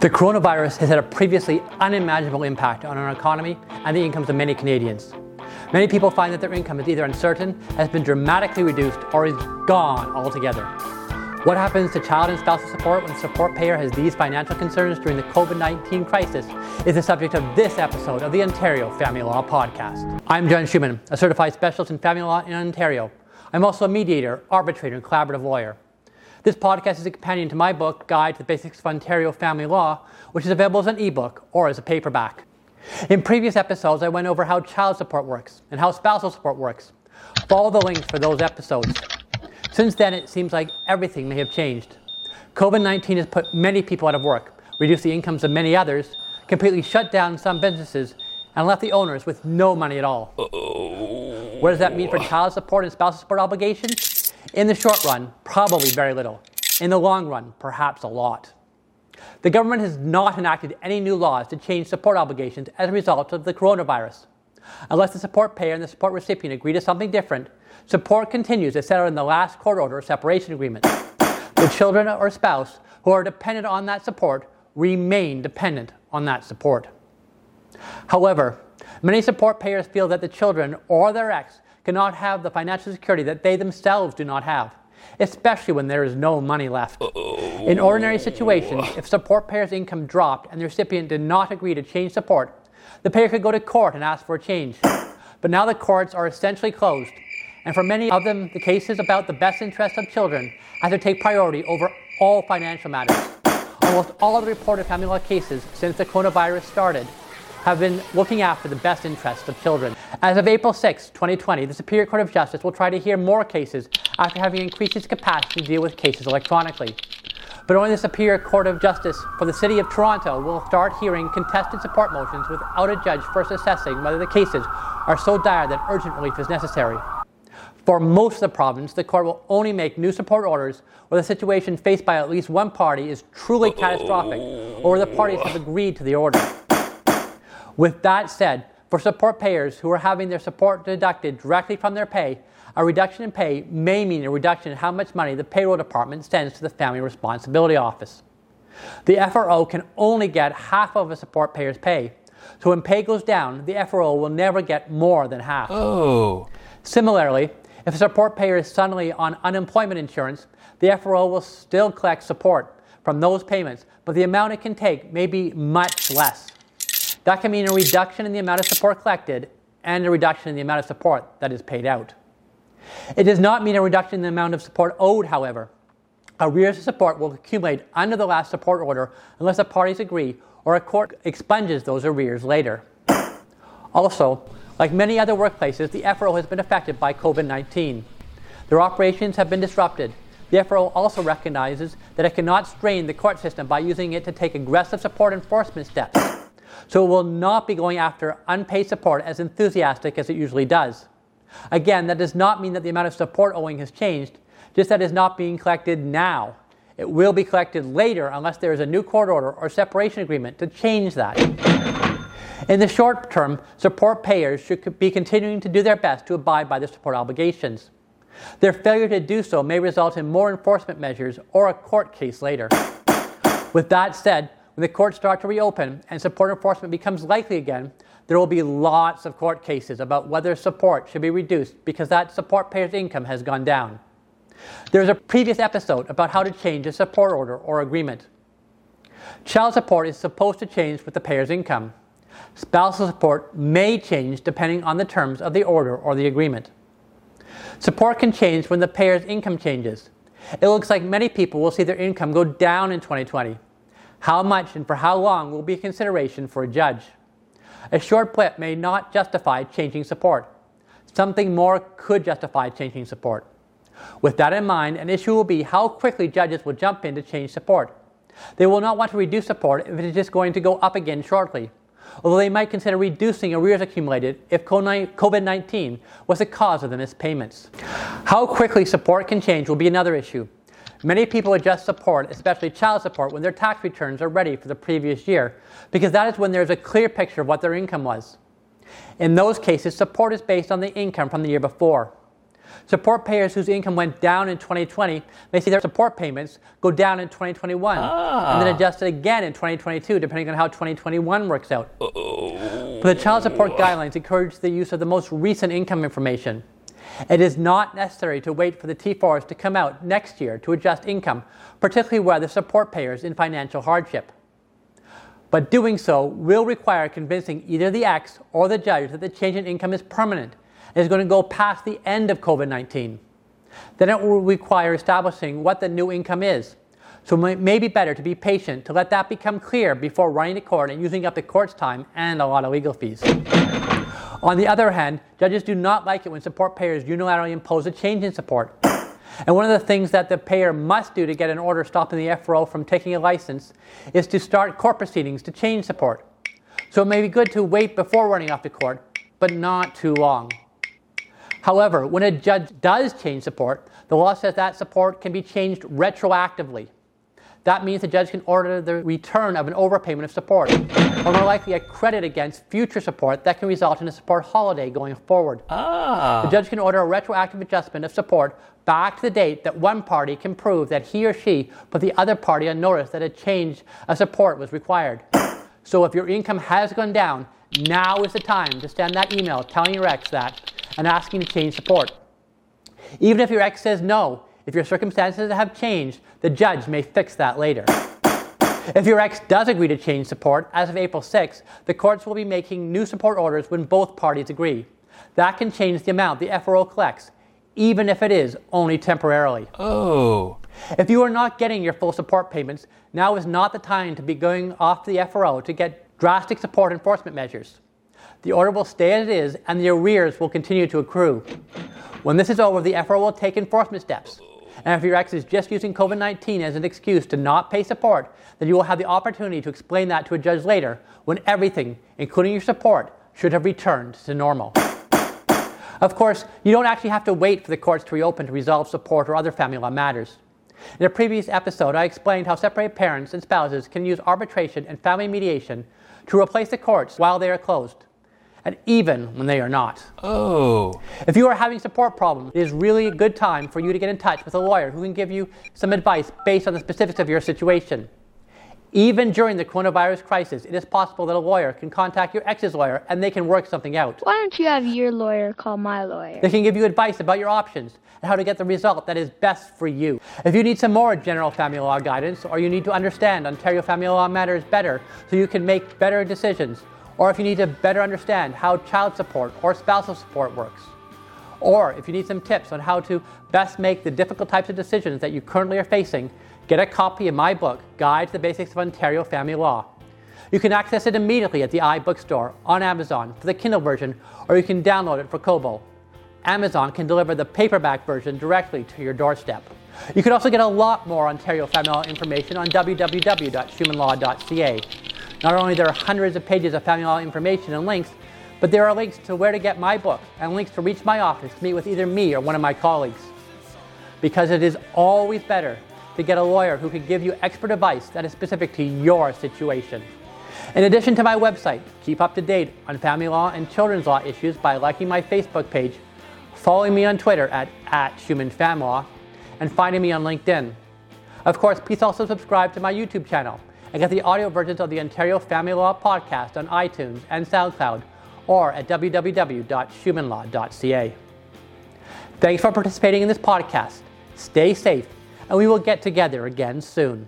The coronavirus has had a previously unimaginable impact on our economy and the incomes of many Canadians. Many people find that their income is either uncertain, has been dramatically reduced, or is gone altogether. What happens to child and spousal support when the support payer has these financial concerns during the COVID 19 crisis is the subject of this episode of the Ontario Family Law Podcast. I'm John Schuman, a certified specialist in family law in Ontario. I'm also a mediator, arbitrator, and collaborative lawyer. This podcast is a companion to my book, Guide to the Basics of Ontario Family Law, which is available as an ebook or as a paperback. In previous episodes, I went over how child support works and how spousal support works. Follow the links for those episodes. Since then, it seems like everything may have changed. COVID 19 has put many people out of work, reduced the incomes of many others, completely shut down some businesses, and left the owners with no money at all. Uh-oh. What does that mean for child support and spousal support obligations? In the short run, probably very little. In the long run, perhaps a lot. The government has not enacted any new laws to change support obligations as a result of the coronavirus. Unless the support payer and the support recipient agree to something different, support continues as set out in the last court order or separation agreement. The children or spouse who are dependent on that support remain dependent on that support. However, many support payers feel that the children or their ex cannot have the financial security that they themselves do not have, especially when there is no money left. In ordinary situations, if support payer's income dropped and the recipient did not agree to change support, the payer could go to court and ask for a change. But now the courts are essentially closed, and for many of them, the cases about the best interests of children have to take priority over all financial matters. Almost all of the reported family law cases since the coronavirus started have been looking after the best interests of children. As of April 6, 2020, the Superior Court of Justice will try to hear more cases after having increased its capacity to deal with cases electronically. But only the Superior Court of Justice for the City of Toronto will start hearing contested support motions without a judge first assessing whether the cases are so dire that urgent relief is necessary. For most of the province, the court will only make new support orders where the situation faced by at least one party is truly catastrophic or where the parties have agreed to the order. With that said, for support payers who are having their support deducted directly from their pay, a reduction in pay may mean a reduction in how much money the payroll department sends to the Family Responsibility Office. The FRO can only get half of a support payer's pay, so when pay goes down, the FRO will never get more than half. Oh. Similarly, if a support payer is suddenly on unemployment insurance, the FRO will still collect support from those payments, but the amount it can take may be much less. That can mean a reduction in the amount of support collected and a reduction in the amount of support that is paid out. It does not mean a reduction in the amount of support owed, however. Arrears of support will accumulate under the last support order unless the parties agree or a court expunges those arrears later. Also, like many other workplaces, the FRO has been affected by COVID 19. Their operations have been disrupted. The FRO also recognizes that it cannot strain the court system by using it to take aggressive support enforcement steps so it will not be going after unpaid support as enthusiastic as it usually does. Again, that does not mean that the amount of support owing has changed, just that is not being collected now. It will be collected later unless there is a new court order or separation agreement to change that. In the short term, support payers should be continuing to do their best to abide by their support obligations. Their failure to do so may result in more enforcement measures or a court case later. With that said, when the courts start to reopen and support enforcement becomes likely again, there will be lots of court cases about whether support should be reduced because that support payer's income has gone down. There's a previous episode about how to change a support order or agreement. Child support is supposed to change with the payer's income. Spousal support may change depending on the terms of the order or the agreement. Support can change when the payer's income changes. It looks like many people will see their income go down in 2020. How much and for how long will be a consideration for a judge. A short blip may not justify changing support. Something more could justify changing support. With that in mind, an issue will be how quickly judges will jump in to change support. They will not want to reduce support if it is just going to go up again shortly, although they might consider reducing arrears accumulated if COVID 19 was the cause of the missed payments. How quickly support can change will be another issue. Many people adjust support, especially child support, when their tax returns are ready for the previous year, because that is when there's a clear picture of what their income was. In those cases, support is based on the income from the year before. Support payers whose income went down in 2020 may see their support payments go down in 2021 ah. and then adjusted again in 2022, depending on how 2021 works out. Oh. But the child support guidelines encourage the use of the most recent income information. It is not necessary to wait for the T4s to come out next year to adjust income, particularly where the support payers in financial hardship. But doing so will require convincing either the X or the judge that the change in income is permanent and is going to go past the end of COVID 19. Then it will require establishing what the new income is. So it may be better to be patient to let that become clear before running to court and using up the court's time and a lot of legal fees. On the other hand, judges do not like it when support payers unilaterally impose a change in support. And one of the things that the payer must do to get an order stopping the FRO from taking a license is to start court proceedings to change support. So it may be good to wait before running off to court, but not too long. However, when a judge does change support, the law says that support can be changed retroactively. That means the judge can order the return of an overpayment of support, or more likely a credit against future support that can result in a support holiday going forward. Ah. The judge can order a retroactive adjustment of support back to the date that one party can prove that he or she put the other party on notice that a change of support was required. So if your income has gone down, now is the time to send that email telling your ex that and asking to change support. Even if your ex says no, if your circumstances have changed, the judge may fix that later. If your ex does agree to change support, as of April 6, the courts will be making new support orders when both parties agree. That can change the amount the FRO collects, even if it is only temporarily. Oh. If you are not getting your full support payments, now is not the time to be going off to the FRO to get drastic support enforcement measures. The order will stay as it is, and the arrears will continue to accrue. When this is over, the FRO will take enforcement steps. And if your ex is just using COVID 19 as an excuse to not pay support, then you will have the opportunity to explain that to a judge later when everything, including your support, should have returned to normal. Of course, you don't actually have to wait for the courts to reopen to resolve support or other family law matters. In a previous episode, I explained how separated parents and spouses can use arbitration and family mediation to replace the courts while they are closed and even when they are not. Oh. If you are having support problems, it is really a good time for you to get in touch with a lawyer who can give you some advice based on the specifics of your situation. Even during the coronavirus crisis, it is possible that a lawyer can contact your ex's lawyer and they can work something out. Why don't you have your lawyer call my lawyer? They can give you advice about your options and how to get the result that is best for you. If you need some more general family law guidance or you need to understand Ontario family law matters better so you can make better decisions, or if you need to better understand how child support or spousal support works, or if you need some tips on how to best make the difficult types of decisions that you currently are facing, get a copy of my book, Guide to the Basics of Ontario Family Law. You can access it immediately at the iBookstore on Amazon for the Kindle version, or you can download it for Kobo. Amazon can deliver the paperback version directly to your doorstep. You can also get a lot more Ontario family law information on www.schumanlaw.ca. Not only there are hundreds of pages of family law information and links, but there are links to where to get my book and links to reach my office to meet with either me or one of my colleagues. Because it is always better to get a lawyer who can give you expert advice that is specific to your situation. In addition to my website, keep up to date on family law and children's law issues by liking my Facebook page, following me on Twitter at, at and finding me on LinkedIn. Of course, please also subscribe to my YouTube channel and get the audio versions of the Ontario Family Law podcast on iTunes and SoundCloud or at www.schumanlaw.ca. Thanks for participating in this podcast. Stay safe, and we will get together again soon.